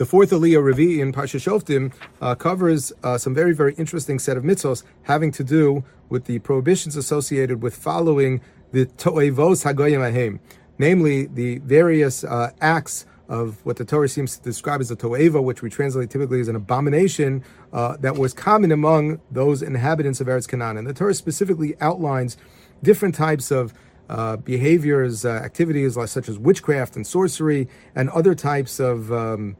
The fourth Aliyah Revi in Parsha Shoftim uh, covers uh, some very, very interesting set of mitzvos having to do with the prohibitions associated with following the To'evos Hagoyim Hahem, namely the various uh, acts of what the Torah seems to describe as a toeva, which we translate typically as an abomination uh, that was common among those inhabitants of Eretz Canaan. And the Torah specifically outlines different types of uh, behaviors, uh, activities such as witchcraft and sorcery, and other types of um,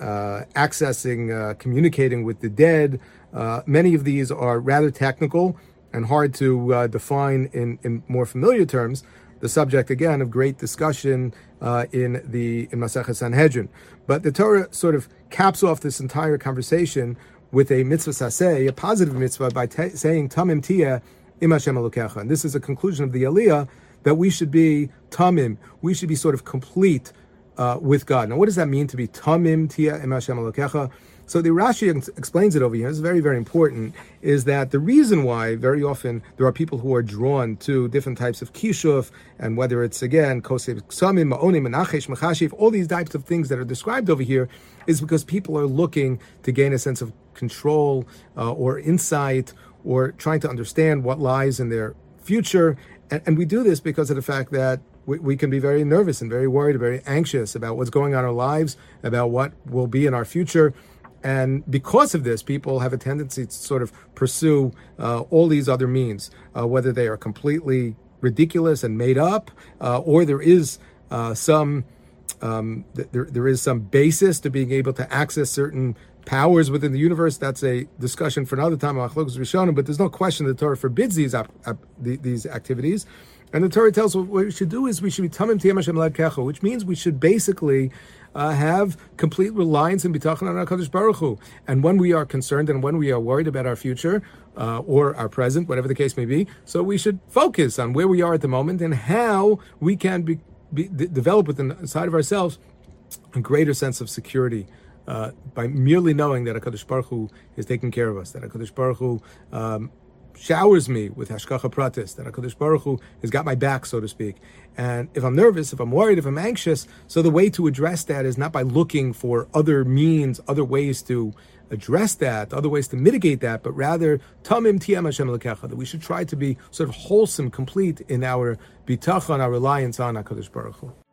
accessing, uh, communicating with the dead. Uh, many of these are rather technical and hard to define in, in more familiar terms the subject again of great discussion uh, in the in Masechet Sanhedrin. But the Torah sort of caps off this entire conversation with a mitzvas aseh, a positive mitzvah, by t- saying tamim tihyeh im Hashem And this is a conclusion of the Aliyah that we should be tamim, we should be sort of complete uh, with God. Now, what does that mean to be tamim tihyeh im Hashem so the Rashi explains it over here. It's very, very important. Is that the reason why very often there are people who are drawn to different types of kishuf, and whether it's again kosem kesamim, ma'onim, menachesh, mechashef, all these types of things that are described over here, is because people are looking to gain a sense of control uh, or insight, or trying to understand what lies in their future. And, and we do this because of the fact that we, we, can be very nervous and very worried, very anxious about what's going on in our lives, about what will be in our future. And because of this, people have a tendency to sort of pursue uh, all these other means, uh, whether they are completely ridiculous and made up, uh, or there is uh, some um, there, there is some basis to being able to access certain powers within the universe. That's a discussion for another time. But there's no question the Torah forbids these these activities. And the Torah tells us what we should do is we should be tamim tiyam Hashem which means we should basically uh, have complete reliance and bitachon on HaKadosh Baruch Hu. And when we are concerned and when we are worried about our future uh, or our present, whatever the case may be, so we should focus on where we are at the moment and how we can be, be, develop within inside of ourselves a greater sense of security. Uh, by merely knowing that HaKadosh Baruch Hu is taking care of us, that HaKadosh Baruch Hu um, showers me with hashgacha pratis, that HaKadosh Baruch Hu has got my back, so to speak. And if I'm nervous, if I'm worried, if I'm anxious, so the way to address that is not by looking for other means, other ways to address that, other ways to mitigate that, but rather tamim tiem Hashem that we should try to be sort of wholesome, complete in our bitachon, our reliance on HaKadosh Baruch Hu.